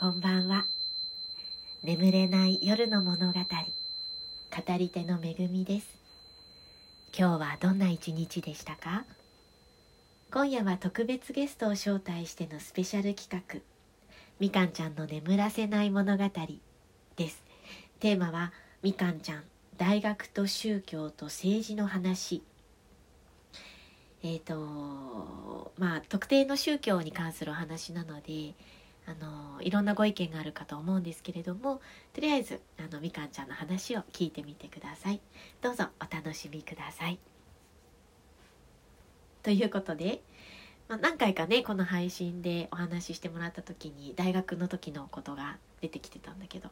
こんばんは。眠れない夜の物語、語り手のめぐみです。今日はどんな一日でしたか？今夜は特別ゲストを招待してのスペシャル企画、みかんちゃんの眠らせない物語です。テーマは、みかんちゃん、大学と宗教と政治の話。えっ、と、まあ、特定の宗教に関するお話なので、あのいろんなご意見があるかと思うんですけれどもとりあえずあのみかんちゃんの話を聞いてみてください。どうぞお楽しみください。ということで、まあ、何回かねこの配信でお話ししてもらった時に大学の時のことが出てきてたんだけど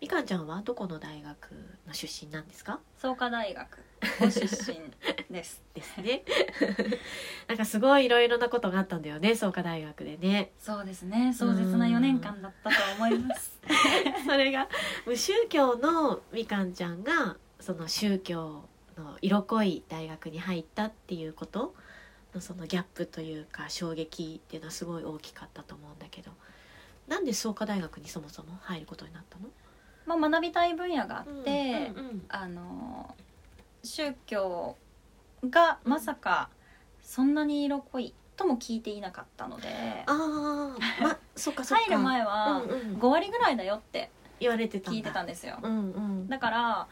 みかんちゃんはどこの大学の出身なんですか？創価大学ご出身 ですですね。なんかすごいいろいろなことがあったんだよね創価大学でね。そうですね。壮絶な4年間だったと思います。それが無宗教のみかんちゃんがその宗教の色濃い大学に入ったっていうことのそのギャップというか衝撃っていうのはすごい大きかったと思うんだけど。なんで創価大学にそもそも入ることになったの？まあ学びたい分野があって、あの宗教がまさかそんなに色濃いとも聞いていなかったのでああまそっかそっか。入る前はうんうん。5割ぐらいだよって言われて聞いてたんですよ。うんうん。だから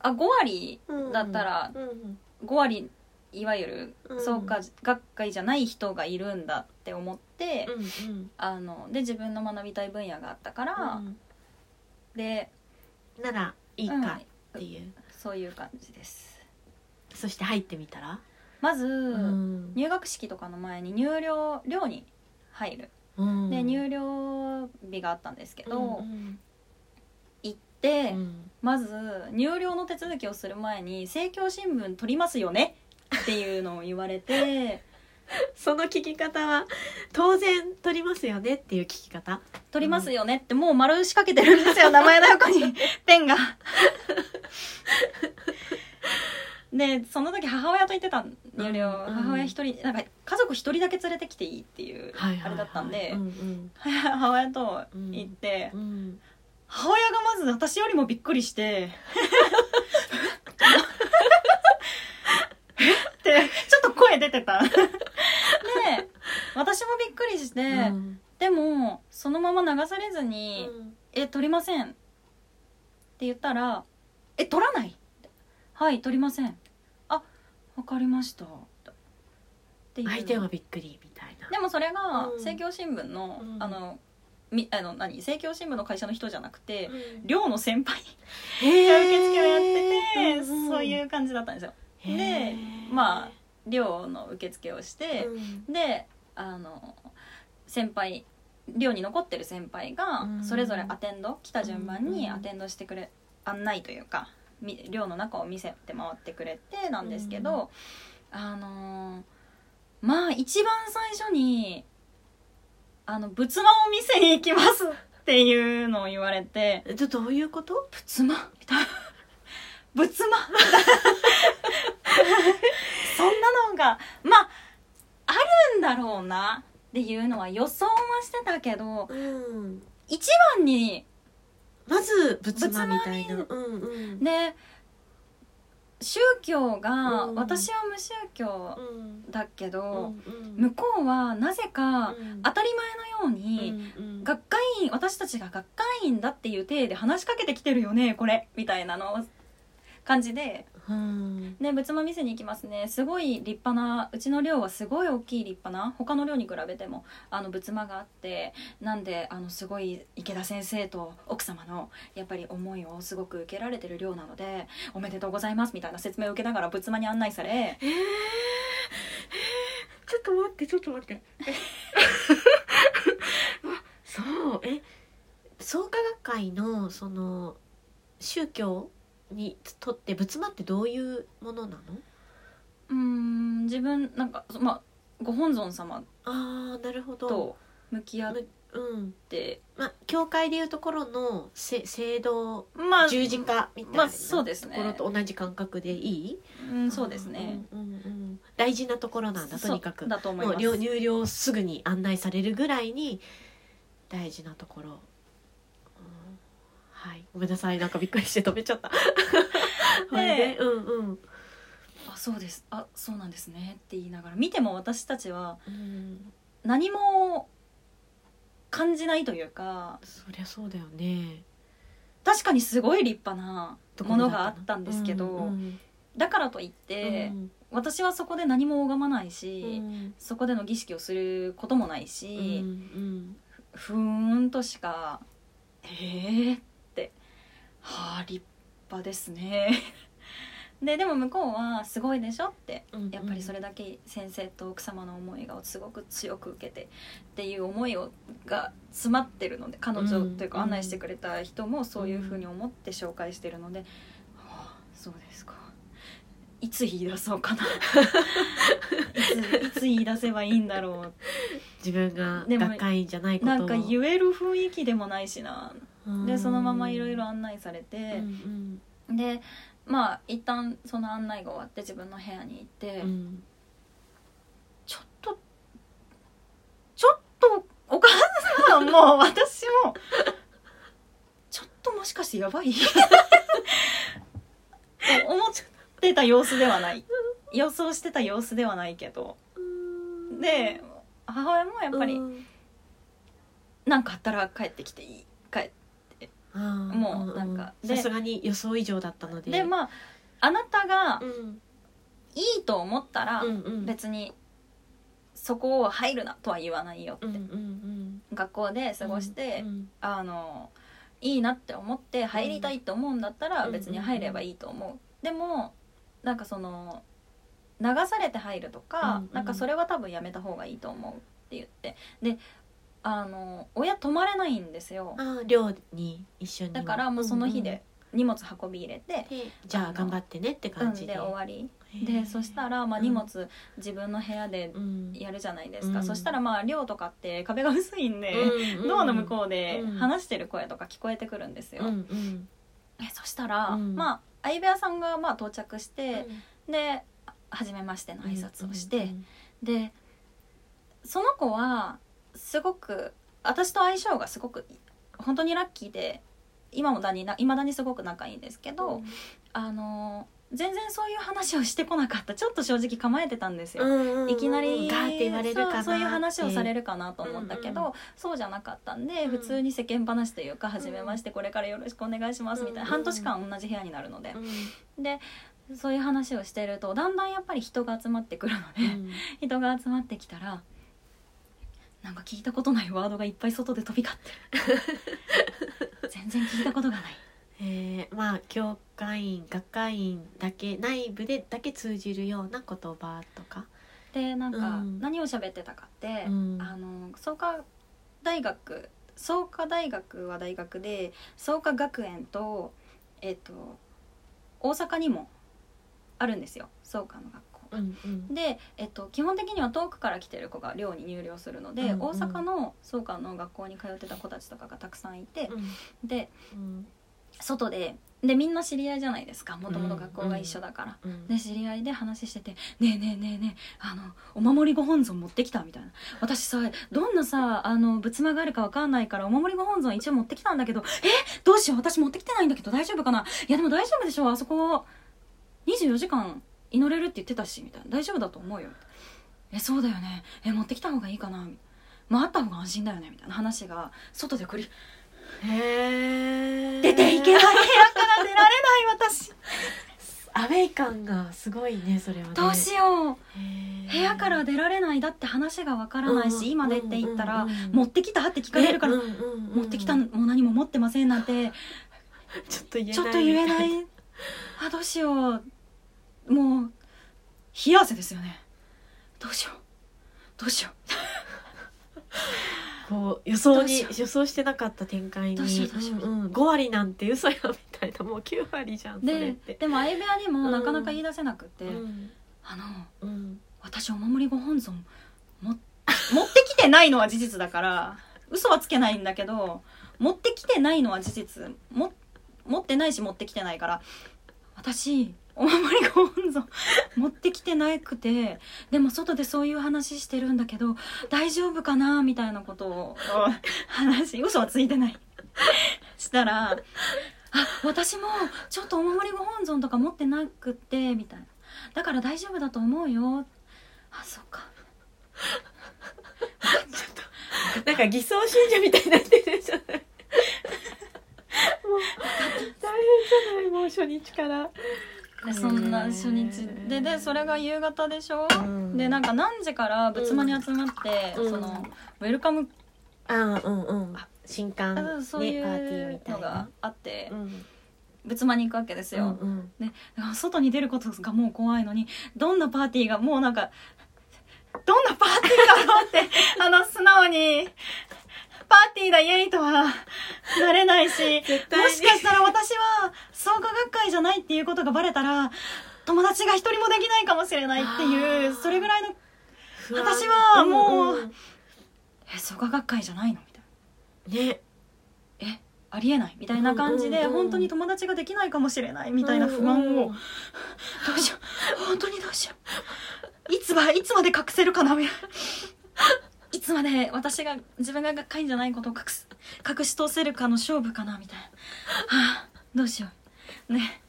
あ5割だったらうんうん5割いわゆるうん。創価学会じゃない人がいるんだって思って、うんうん。あので自分の学びたい分野があったから、うんでならいいうんかっていう、そういう感じですそして入ってみたら、まず、うん。入学式とかの前に入寮寮に入る。うん。で入寮日があったんですけど、うん行って、うん。まず入寮の手続きをする前に「政教新聞取りますよね?」っていうのを言われて その聞き方は当然取りますよね？っていう聞き方「取りますよね?」ってもう丸仕掛けてるんですよ名前の横に。ペンが。でその時母親と言ってたんうん母親一人なんか家族一人だけ連れてきていいっていうあれだったんで、うん母親と行って、うん。うん。母親がまず私よりもびっくりしてえ？ってちょっと声出てた。で私もびっくりして、うん。でもそのまま流されずに「え取りません」って言ったら「え取らない?」はい取りません」あわかりました」相手はびっくりみたいな。でもそれがうん。政教新聞の、うん。あのみあの何？政教新聞の会社の人じゃなくて、うん。寮の先輩へが受付をやってて、そういう感じだったんですよ。でまあ寮の受付をして、うん。であの先輩寮に残ってる先輩がうん。それぞれアテンド来た順番にうんアテンドしてくれ案内というかみ寮の中を見せて回ってくれてなんですけど、あのまあ一番最初にあの仏間を見せに行きますっていうのを言われてえどどういうこと？仏間？みたいな仏間？そんなのがまああるんだろうなっていうのは予想はしてたけどうん。一番にまず仏間みたいな。仏うんうん。で宗教が、うん。私は無宗教うんだけど、うん向こうはなぜかうん。当たり前のように、うんうん。学会員私たちが学会員だっていう体で話しかけてきてるよねこれみたいなの感じでうん。ね仏間見せに行きますね。すごい立派なうちの寮はすごい大きい立派な他の寮に比べてもあの仏間があってなんであのすごい池田先生と奥様のやっぱり思いをすごく受けられてる寮なのでおめでとうございますみたいな説明を受けながら仏間に案内されえー、えーちょっと待ってちょっと待って。あそうえ創価学会のその宗教にとって仏間ってどういうものなの？うーん自分なんかまあご本尊様ああなるほど。と向き合っうん。て。まあ教会でいうところのせ聖堂まあ十字架みたいなまあそうですね。ところと同じ感覚でいい、うんそうですね、うんうんうん大事なところなんだとにかく。だと思いまう入入寮すぐに案内されるぐらいに大事なところ、うんはい。ごめんなさい。なんかびっくりして止めちゃった。でうんうん。あそうです。あそうなんですね。って言いながら見ても私たちはうん。何も感じないというかそりゃそうだよね。確かにすごい立派なものがあったんですけど、うんだからといって、うん。私はそこで何も拝まないし、うん。そこでの儀式をすることもないうんし、うん。ふーんとしか「えー?」って「はあ立派ですね」ででも向こうは「すごいでしょ」って。うんやっぱりそれだけ先生と奥様の思いがすごく強く受けてっていう思いをが詰まってるので彼女うんというか案内してくれた人もそういうふうに思って紹介してるので、はあそうですか。いつ言い出そうかな。いついつ言い出せばいいんだろ自分が学会員じゃないこうとを。なんか言える雰囲気でもないしな。うんでそのままいろいろ案内されうんてう、ん。でまあ一旦その案内が終わって自分の部屋に行って。うん。ちょっとちょっとお母さんも私もちょっともしかしてやばい？と 思ってた様子ではない。予想してた様子ではないけど。で母親もやっぱりうん。何かあったら帰ってきていい。帰っあーもうなんかでさすがに予想以上だったので。でまああなたがうん。いいと思ったら別にそこを入るなとは言わないよって、学校で過ごして、うんあのいいなって思って入りたいと思うんだったらうん別に入ればいいと思う、でもなんかその流されて入るとか、なんかそれは多分やめた方がいいと思うって言って。であの親泊まれないんですよ。あー寮に一緒に。はだからもうその日うんで荷物運び入れて、うんでじゃあ頑張ってねってうん、感じで。で終わり。でそしたら、まあ、うん。荷物自分の部屋でうん。やるじゃないですか、うん。そしたらまあ寮とかって壁が薄いんで、うんうんドアの向こうでうん。話してる声とか聞こえてくるんですよ、うんうん。えそしたら、うん。まあ相部屋さんがまあ到着して、で初めましての挨拶をして、でその子はすごく私と相性がすごく本当にラッキーで今もだにいまだにすごく仲いいんですけど、あの全然そういう話をしてこなかった。ちょっと正直構えてたんですよ。うんいきなりガーって言われるかなそういう話をされるるかなと思ったけど、うんうそうじゃなかったんで、うん。普通に世間話というか「初めましてこれからよろしくお願いします」みたいな、うん。半年間同じ部屋になるので、でそういう話をしてるとだんだんやっぱり人が集まってくるので、人が集まってきたらなんか聞いたことないワードがいっぱい外で飛び交ってる。全然聞いたことがない。えーまあ教会員学会員だけ内部でだけ通じるような言葉とか？でなんかうん。何を喋ってたかって、うん。あの創価大学創価大学は大学で創価学園とえっ、と大阪にもあるんですよ。創価の学校うんうん。で、えっと、基本的には遠くから来てる子が寮に入寮するので、うんうん。大阪の創価の学校に通ってた子たちとかがたくさんいて、でうん。外ででみんな知り合いじゃないですか。もともと学校が一緒だから。うん。で知り合いで話してて「ねえねえねえねえあのお守りご本尊持ってきた」みたいな「私さどんなさあの仏間があるかわかんないからお守りご本尊一応持ってきたんだけどえ？どうしよう？私持ってきてないんだけど大丈夫かな？いやでも大丈夫でしょあそこ。24時間祈れるって言ってたし」みたいな「大丈夫だと思うよ」えそうだよね。え持ってきた方がいいかな」みたいな。まああった方が安心だよねみたいな話が外で繰りへえ出ていけない部屋から出られない私。アウェイ感がすごいねそれはね。どうしよう。部屋から出られないだって話がわからないし、うん今でって言ったら、うんうんうん。持ってきたって聞かれるから、持ってきたも何も持ってませんなんて。ちょっと言えない。ちょっと言えない。あどうしようもう冷や汗ですよね。どうしよう。どうしよ こう予想に予想してなかった展開にどうしようどうしよう。うんうん、5割なんて嘘やみたいなもう9割じゃんって。でも相部屋にもなかなか言い出せなくて、うん。あのうん。私お守りご本尊も 持ってきてないのは事実だから嘘はつけないんだけど持ってきてないのは事実。も持ってないし持ってきてないから私お守りご本尊 持ってきてなくてでも外でそういう話してるんだけど大丈夫かなみたいなことを話嘘はついてない。したら「あ私もちょっとお守りご本尊とか持ってなくて」みたいな「だから大丈夫だと思うよ」あそっか。なんか偽装信者みたいになってるじゃない。大変じゃないもう初日から。でそんな初日。ででそれが夕方でしょ、うん。でなんか何時から仏間に集まって、うん。そのウェルカムあうんうん。新刊ーティーみたいな。うのがあってうん。仏間に行くわけですよ、うんうん。で外に出ることがもう怖いのにどんなパーティーがもうなんかどんなパーティーだろうってあの素直にパーティーだイエイとはなれないしもしかしたら私は創価学会じゃないっていうことがバレたら友達が一人もできないかもしれないっていうそれぐらいの私はもうえ創価学会じゃないのみたいな。ね。えありえないみたいな感じで、本当に友達ができないかもしれないみたいな不安を、どうしよう。本当にどうしよう。いつはいつまで隠せるかなみたいないつまで私が自分が学会員じゃないことを隠す隠し通せるかの勝負かなみたいな。はあどうしよう。ね。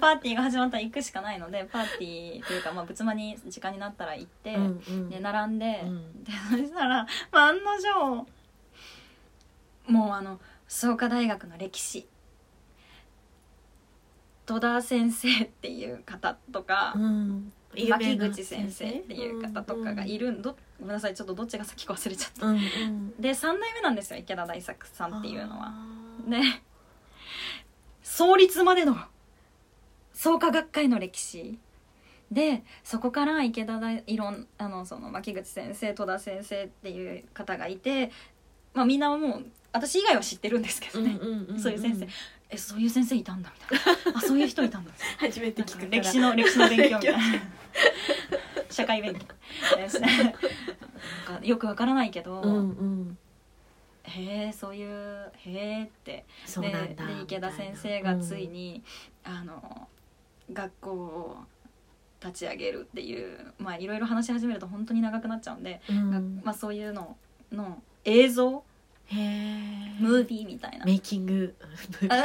パーティーが始まったら行くしかないのでパーティーというか、まあ、仏間に時間になったら行って、うんうん。で並んで、うん。でそしたら、まあ、案の定もうあの創価大学の歴史。戸田先生っていう方とか、うん牧口先生っていう方とかがいるんどごめんなさいちょっとどっちが先か忘れちゃった。うんうん。で3代目なんですよ池田大作さんっていうのは。あで創立までの創価学会の歴史。でそこから池田大いろんあのその牧口先生戸田先生っていう方がいて、まあ、みんなもう私以外は知ってるんですけどーね、そういう先生えそういう先生いたんだみたいな。あそういう人いたんだ。初めて聞く歴史の歴史の勉強。みたいな社会勉強。ですねなんかよくわからないけど、うんうん。へえそういうへえって。で池田先生がついに、あの学校を立ち上げるっていうまあいろいろ話し始めると本当に長くなっちゃうんで、うん。がまあ、そういうのの映像ムービーみたいな。メイキング。あ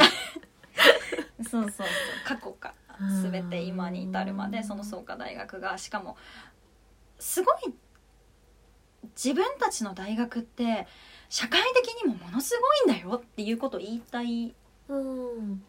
そうそう。そう過去かうん全て今に至るまでその創価大学が。しかもすごい自分たちの大学って社会的にもものすごいんだよっていうことを言いたい。うん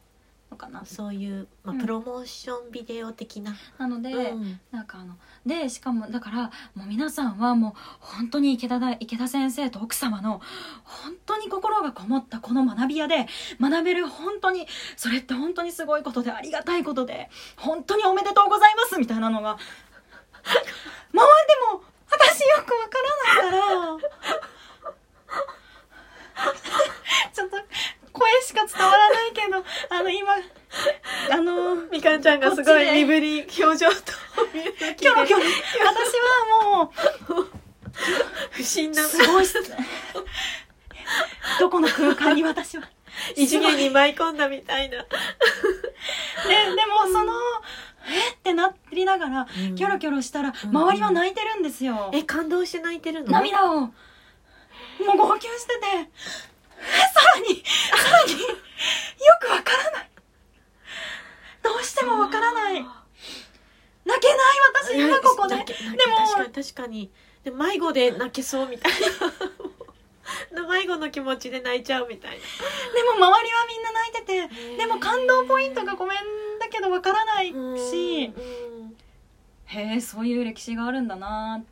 のかな。そういう、まあうん。プロモーションビデオ的な、なので、うん。なんかあのでしかもだからもう皆さんはもう本当に池田大池田先生と奥様の本当に心がこもったこの学び屋で学べる本当にそれって本当にすごいことでありがたいことで本当におめでとうございますみたいなのが 周りでも私よくわからないから。ちょっと声しか伝わらないけどあの今あのみかんちゃんがすごい身振り表情と見えてキョロキョロ私はもう不審な。すごいっす。ねどこの空間に私は。異次元に舞い込んだみたいな。ででもそのえってなりながらうん。キョロキョロしたらうん。周りは泣いてるんですよ、え感動して泣いてるの？涙を。もう号泣してて。えさらにさらによくわからない。どうしてもわからない。泣けない私今ここで。泣け泣けでも確かに確かに。で迷子で泣けそうみたいな。迷子の気持ちで泣いちゃうみたいでも周りはみんな泣いてて。なでも感動ポイントがごめんだけどわからないうんしうん。へえそういう歴史があるんだな。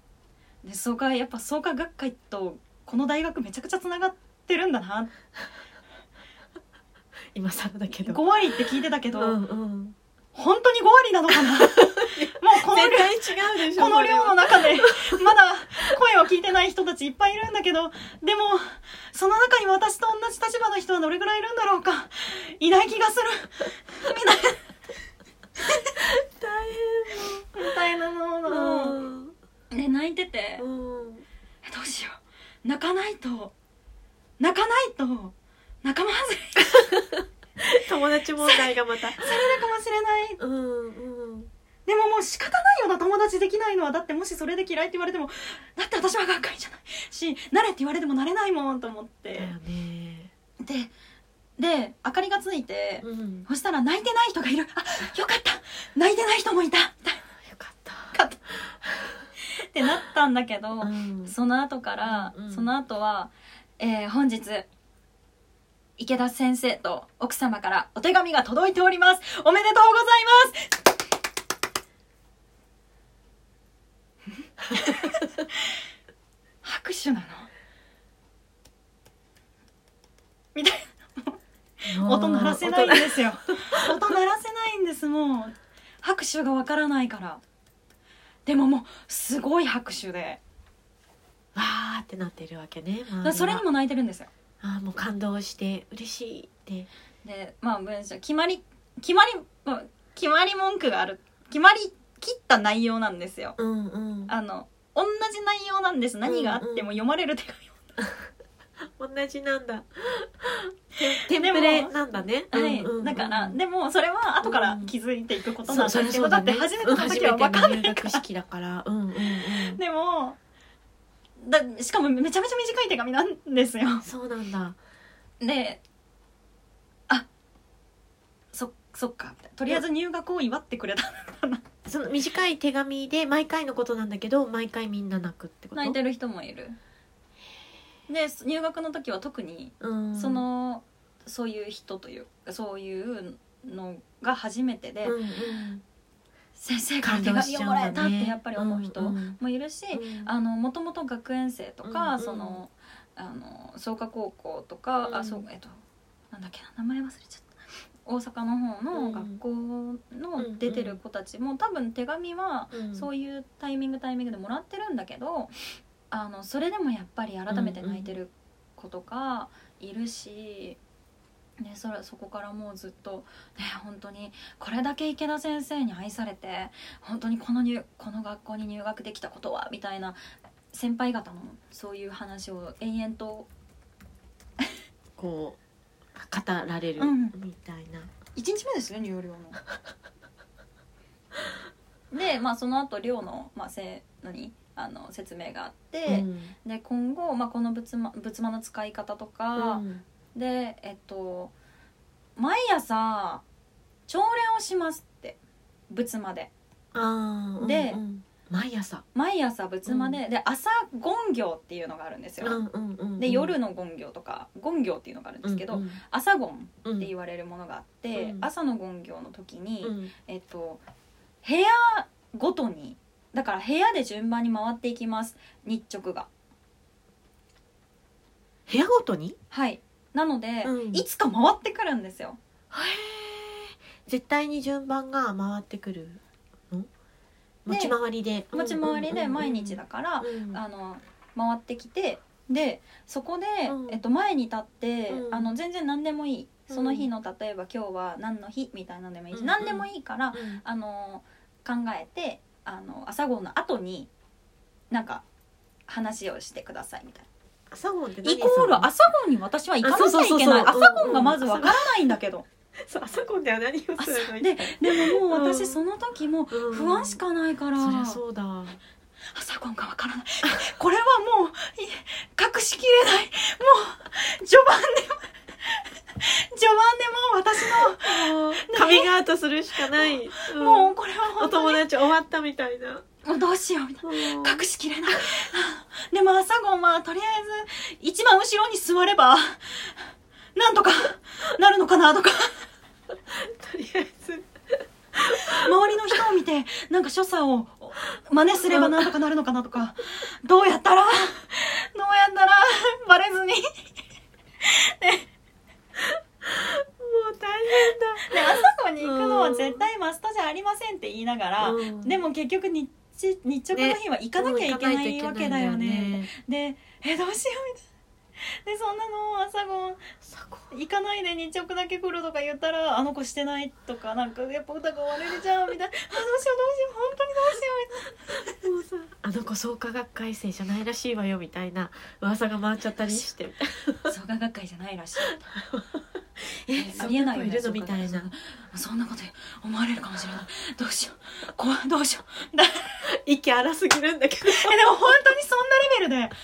で創価やっぱ創価学会とこの大学めちゃくちゃつながってるんだな。今更だけど。5割って聞いてたけど、うんうん。本当に5割なのかな。もうこの絶量対違うでしょこの量の中でまだ声を聞いてない人たちいっぱいいるんだけどでもその中に私と同じ立場の人はどれくらいいるんだろうか。いない気がする。みたい大みたいなの。変の、うん。で泣いてて、うん。どうしよう。泣かないと泣かないと。仲間外れ。友達問題がまた。されるかもしれない。うんうん。でももう仕方ないよな友達できないのはだってもしそれで嫌いって言われてもだって私はがっかりじゃない。し慣れって言われても慣れないもんと思って。だよね。でで明かりがついて、うん。そしたら泣いてない人がいる。あよかった。泣いてない人もいた。よかった。かった。ってなったんだけど、うん。その後から、うん。その後は、えー本日池田先生と奥様からお手紙が届いております。おめでとうございます。拍手なの？みたいな。音鳴らせないんですよ。音鳴らせないんです。もう拍手がわからないから。でももうすごい拍手でわーってなってるわけねそれにも泣いてるんですよ。あーもう感動して嬉しいって。でまあ文章決まり決まりまあ決まり文句がある。決まり切った内容なんですよ。うんうん。あの同じ内容なんです。何があっても読まれる手紙同じなんだ。テンプレなんだね。はい、うんうん。うんだからでもそれは後から気づいていくことなんですけど、そうそりゃそうだって初めての時は分かんないから。うんうんうん。でもだしかもめちゃめちゃ短い手紙なんですよ。そうなんだ。であそそっか。とりあえず入学を祝ってくれたその短い手紙で毎回のことなんだけど毎回みんな泣くってこと？泣いてる人もいる。で入学の時は特にうん。そのそういう人というかそういうのが初めてで、うんうん先生から手紙読まれたってやっぱり思う人もいるし、うん。あのもともと学園生とか、そのあの創価高校とか、うん。あそうえっとなんだっけな名前忘れちゃった。大阪の方の学校の出てる子たちも、多分手紙はうん。そういうタイミングタイミングでもらってるんだけどあのそれでもやっぱり改めて泣いてる子とかいるし。ね、それそこからもうずっと、ね、本当にこれだけ池田先生に愛されて本当にこの入この学校に入学できたことはみたいな先輩方のそういう話を延々と こう語られるうん。みたいな、1日目ですよ入寮の。でまあその後寮の,、まあ、せ何？あの説明があって、うん。で今後、まあ、この仏間仏間の使い方とか、うんでえっと毎朝朝礼をしますって仏間で。あーでうんうん。毎朝。毎朝仏間で、で朝言行っていうのがあるんですよ、で夜の言行とか言行っていうのがあるんですけど、うん朝言うんって言われるものがあって、うん。朝の言行の時に、うん。えっと部屋ごとにだから部屋で順番に回っていきます。日直が。部屋ごとに？はいなので、うん。いつか回ってくるんですよ。へえ絶対に順番が回ってくるの？持ち回りで。持ち回りで毎日だから、うん。あの回ってきてでそこで、うん。えっと、前に立って、うん。あの全然何でもいい。うん。その日の例えば今日は何の日みたいなのでもいいし、うん何でもいいからうん。あの考えてあの朝ごの後になんか話をしてくださいみたい朝ごんってイコール朝ごに私は行かなきゃいけない。朝ごがまずわからないんだけど、そう朝ごんでは何をするの？ででももううん。私その時もうん。不安しかないから、そりゃそうだ。朝ごんがわからない。これはもうい隠しきれない。もう序盤でも序盤でもう私もうカミングアウトするしかない、の、ん。もうこれはお本当に友達終わったみたいなもうどうしようみたいうん。な隠しきれない。でも朝ごんはとりあえず一番後ろに座ればなんとかなるのかなとか。とりあえず。周りの人を見てなんか所作を真似すればなんとかなるのかなとか。どうやったら？どうやったら？バレずに。もう大で朝子に行くのは絶対マストじゃありませんって言いながら、うん。でも結局日日直の日は行かなきゃいけないわけだよね。でえどうしようみたいな。でそんなの朝ご行かないで日直だけ来るとか言ったらあの子してないとかなんかやっぱ疑われるじゃんみたいな。あどうしようどうしよう本当にどうしようみたいな。もうさあの子創価学会生じゃないらしいわよみたいな噂が回っちゃったりしてみたい 創価学会じゃないらしい えありえないよねそんな子いるのみたいなそんなこと思われるかもしれない。どうしよう。怖い。どうしよう。だ 息荒すぎるんだけど。えでも本当にそんなレベルで。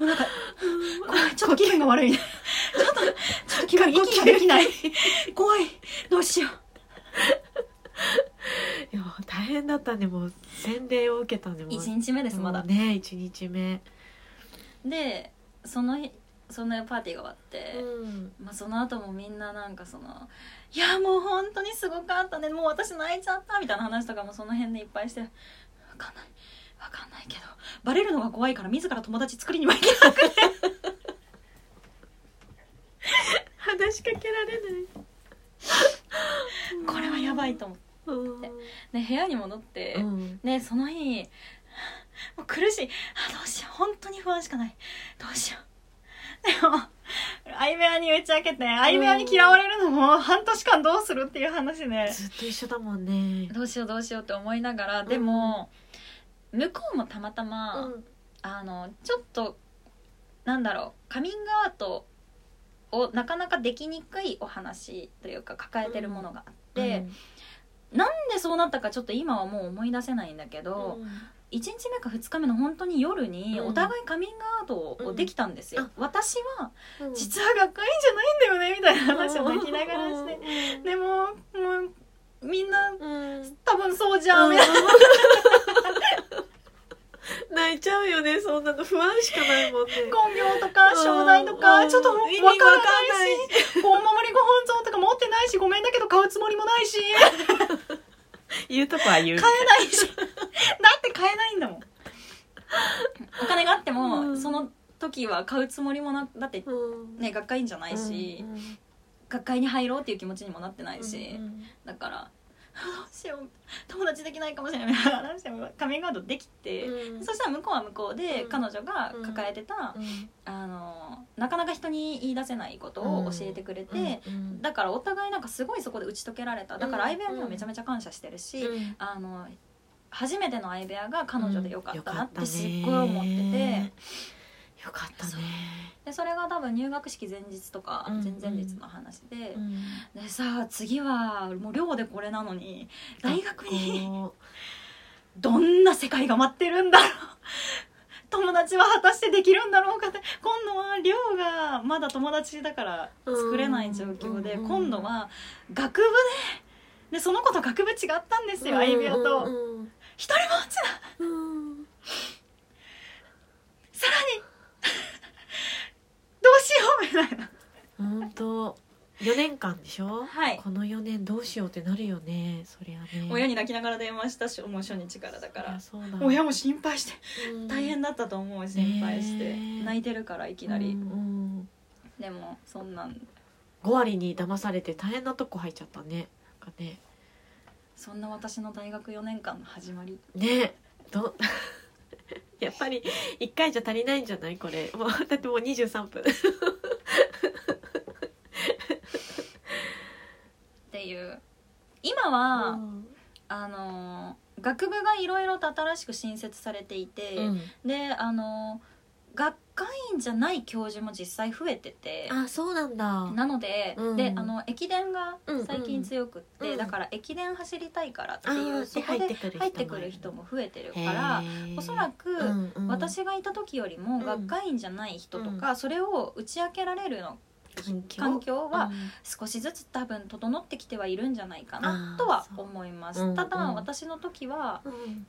もうなんか 怖いちょっと気分が悪い。ちょっとちょっと気分息ができない。怖い。どうしよう。いや大変だったねもう洗礼を受けたねもう。1日目ですまだ。ね一日目。でその日そのパーティーが終わって、うん。まあ、その後もみんななんかその「いやもう本当にすごかったね。もう私泣いちゃった」みたいな話とかもその辺でいっぱいして「わかんない。わかんないけどバレるのが怖いから自ら友達作りにはいけなくて。話しかけられない。これはやばいと思って。うんで部屋に戻って、うん。でその日もう苦しい。あどうしよう。本当に不安しかない。どうしよう。で も相部屋に打ち明けて相部屋に嫌われるのも半年間どうするっていう話で。ずっと一緒だもんね。どうしようどうしようって思いながらでも、向こうもたまたま、うん。あのちょっとなんだろうカミングアウトをなかなかできにくいお話というか抱えてるものがあって、なんでそうなったかちょっと今はもう思い出せないんだけど、1日目か2日目の本当に夜にうん。お互いカミングアウトをできたんですよ、うん。私はうん。実は学会員じゃないんだよねみたいな話を泣きながらして。でももうみんなうん。多分そうじゃんみたいな。泣いちゃうよねそんなの不安しかないもんね。本業とか商題とかうん。ちょっとわからないしごお守りご本尊とか持ってないしごめんだけど買うつもりもないし。言うとこは言う。買えないしだって買えないんだもんお金があっても、うんその時は買うつもりもなだってうん。ね学会員じゃないし、うん学会に入ろうっていう気持ちにもなってないし、うんだからどうしよう友達できないか もしれないみたいな話でもカミングアウトできて、うん。そしたら向こうは向こうで、うん。彼女が抱えてた、うん。あのなかなか人に言い出せないことを教えてくれて、うん。だからお互いなんかすごいそこで打ち解けられた。だからうん。相部屋にはめちゃめちゃ感謝してるし、うん。あの初めての相部屋が彼女でよかったなってすっよごい思ってて。よかったね。でそれが多分入学式前日とかうん前々日の話で、うん。でさあ次はもう寮でこれなのに大学にこどんな世界が待ってるんだろう友達は果たしてできるんだろうかって今度は寮がまだ友達だから作れない状況で、うん今度は学部ででその子と学部違ったんですうよ相部屋と、うんうん。一人ぼっちだ。うん。さらにどうしようみたいな。本当4年間でしょ？はい。この4年どうしようってなるよねそりゃね。親に泣きながら電話したしもう初日からだから。親も心配してうん。大変だったと思う心配して。泣いてるからいきなり、うんうん。でもそんなん。5割に騙されて大変なとこ入っちゃったね。なんかね。そんな私の大学4年間の始まり。ねど やっぱり1回じゃ足りないんじゃない？これ。もうだってもう23分。っていう。今は、うん。あの学部がいろいろと新しく新設されていて、うん。であの学会員じゃない教授も実際増えてて。あそうなんだ。なので,、うん。であの駅伝が最近強くって、うん。だから駅伝走りたいからっていうそこでで入ってくる人も増えてるへからー。おそらく、うんうん。私がいた時よりもん学会員じゃない人とか、それを打ち明けられるの環境？はうん。少しずつ多分整ってきてはいるんじゃないかなとは思います。ただ、うんうん。私の時はうん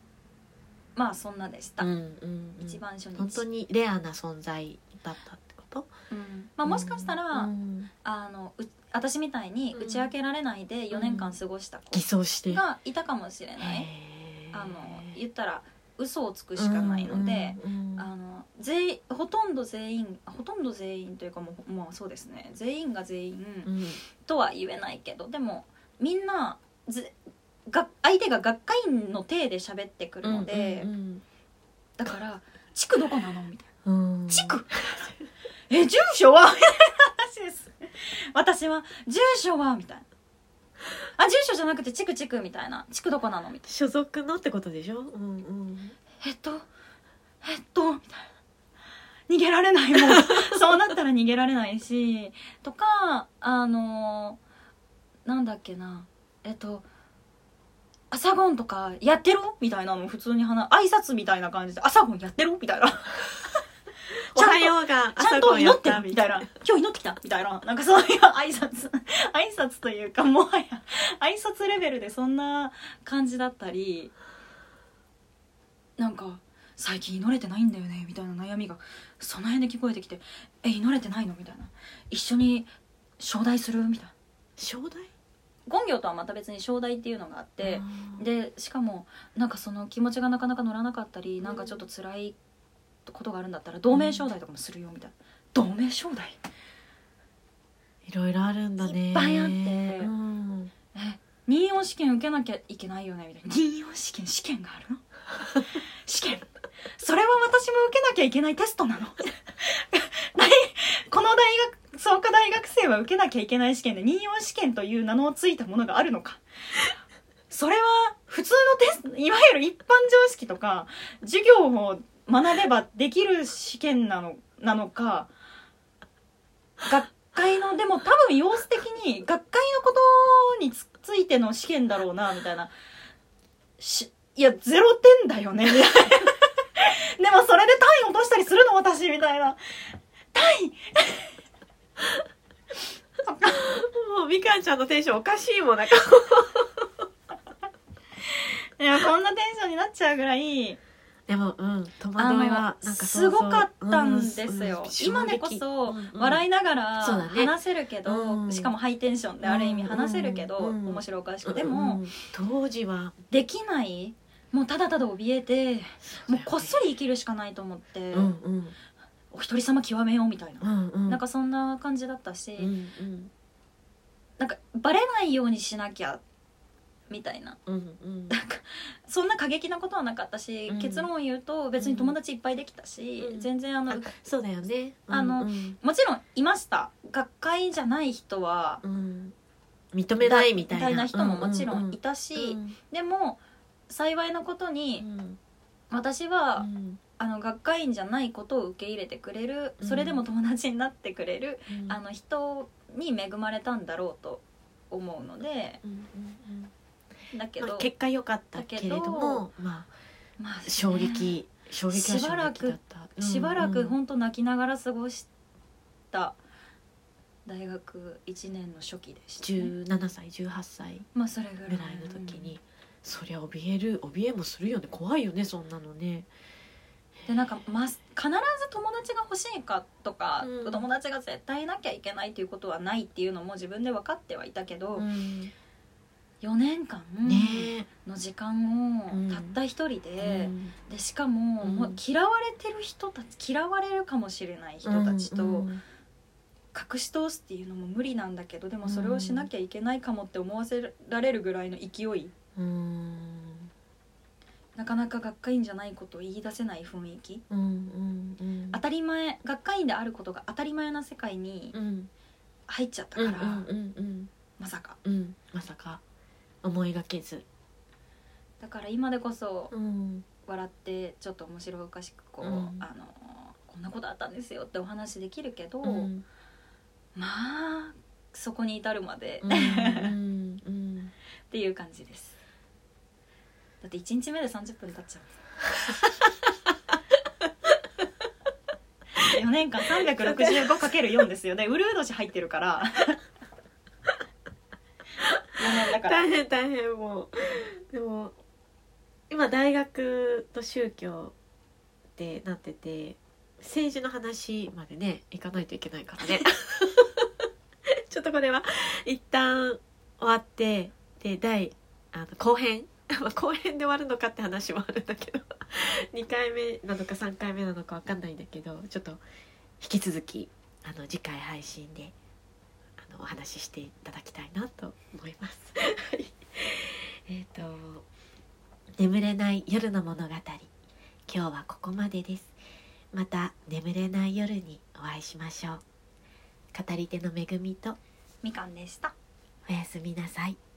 まあそんなでした、うんうんうん。一番初日。本当にレアな存在だったってこと？うん。まあ、もしかしたら、うん。あのう私みたいに打ち明けられないで4年間過ごした偽子装して。がいたかもしれない、へー。あの言ったら嘘をつくしかないので、うんうんあの全員ほとんど全員ほとんど全員というかもう、まあ、そうですね。全員が全員うん。とは言えないけどでもみんなぜが相手が学会員の体で喋ってくるので、うんだから「地区どこなの?」みたいうん。な「地区？え住所は?」みたいな話です。私は「住所は?」みたいな「あ住所じゃなくて地区地区」みたいな「地区どこなの?」みたい所属のってことでしょ？うんうん。な「えっとえっと」みたいな。逃げられないもう そうなったら逃げられないし。とかあのなんだっけな。えっと「朝ゴンとかやってる?」みたいなの普通に話挨拶みたいな感じで「朝ゴンやってる?」みたいな。おはようがちゃんと祈ってみたいな。今日祈ってきたみたいな。なんかそういう挨拶。挨拶というかもはや挨拶レベルでそんな感じだったり。なんか最近祈れてないんだよねみたいな悩みが。その辺で聞こえてきて「え祈れてないの?」みたいな「一緒に正代する?」みたいな。正代権行とはまた別に正代っていうのがあってででしかもなんかその気持ちがなかなか乗らなかったりなんかちょっと辛いことがあるんだったら同盟正代とかもするよみたいな。同盟正代？いろいろあるんだね。いっぱいあって。うん。え任用試験受けなきゃいけないよねみたいな。任用試験試験があるの？試験。それは私も受けなきゃいけないテストなの。大この大学創価大学生は受けなきゃいけない試験で任用試験という名のついたものがあるのか。それは普通のテストいわゆる一般常識とか授業を学べばできる試験なのなのか学会のでも多分様子的に学会のことについての試験だろうなみたいな。しいやゼロ点だよねみたいな。でもそれで単位落としたりするの私みたいな。単位。もうみかんちゃんのテンションおかしいもんなんか。いやこんなテンションになっちゃうぐらいでもうん戸あ惑いはのなんかすごかったんですよ、今でこそ笑いいながらそうだね。話せるけど、うん。しかもハイテンションである意味うん話せるけど、うん面白おかしくでも、当時は。できないもうただただ怯えてもうこっそり生きるしかないと思って、うんうんお一人様極めようみたいな、うんうん。なんかそんな感じだったし、うんうん。なんかバレないようにしなきゃみたいな。うんうん。なんかそんな過激なことはなかったし、うん。結論を言うと別に友達いっぱいできたし、うん全然あの、あそうだよね。あのうん。うんもちろんいました。学会じゃない人はうん。認めないみたいな。人ももちろんいたし、うんでも幸いなことうにん。私は、うんあの学会員じゃないことを受け入れてくれるうん。それでも友達になってくれる、うん。あの人に恵まれたんだろうと思うのでうんうんだけど、うんまあ結果良かったけれどもままああ衝撃衝撃は衝撃だった。しばらくうん本当泣きながら過ごした大学1年の初期でした、ね、17歳18歳まあそれぐらい。ぐらいの時にそりゃ怯える怯えもするよね。怖いよねそんなのねでなんか、ま、必ず友達が欲しいかとか、うん。友達が絶対いなきゃいけないっていうことはないっていうのも自分で分かってはいたけど、うん。4年間ね。の時間をうんたった一人えで,、でしかも,、うん。もう嫌われてる人たち嫌われるかもしれない人たちとうん。隠し通すっていうのも無理なんだけどでもそれをしなきゃいけないかもって思わせられるぐらいの勢いうんなかなか学会員じゃないことを言い出せない雰囲気。うんうんうん。当たり前学会員であることが当たり前な世界にうん入っちゃったから、うんうんうんまさか。うんまさか。思いがけず。だから今でこそうん。笑ってちょっと面白おかしくこう、うん。あのこんなことあったんですよってお話できるけど、うん。まあそこに至るまで、うんっうん。ていう感じですだって1日目で30分経っちゃう。4年間 365×4 ですよ。ねうるう年入ってるから。4年だから。大変大変もう。でも今大学と宗教ってなってて政治の話までね行かないといけないからね。ちょっとこれは一旦終わってで第あの後編 まあ後編で終わるのかって話もあるんだけど 2回目なのか3回目なのか分かんないんだけどちょっと引き続きあの次回配信であのお話ししていただきたいなと思います。はいえっと「眠れない夜の物語」今日はここまでです。また眠れない夜にお会いしましょう。語り手の恵みとみかんでしたおやすみなさい。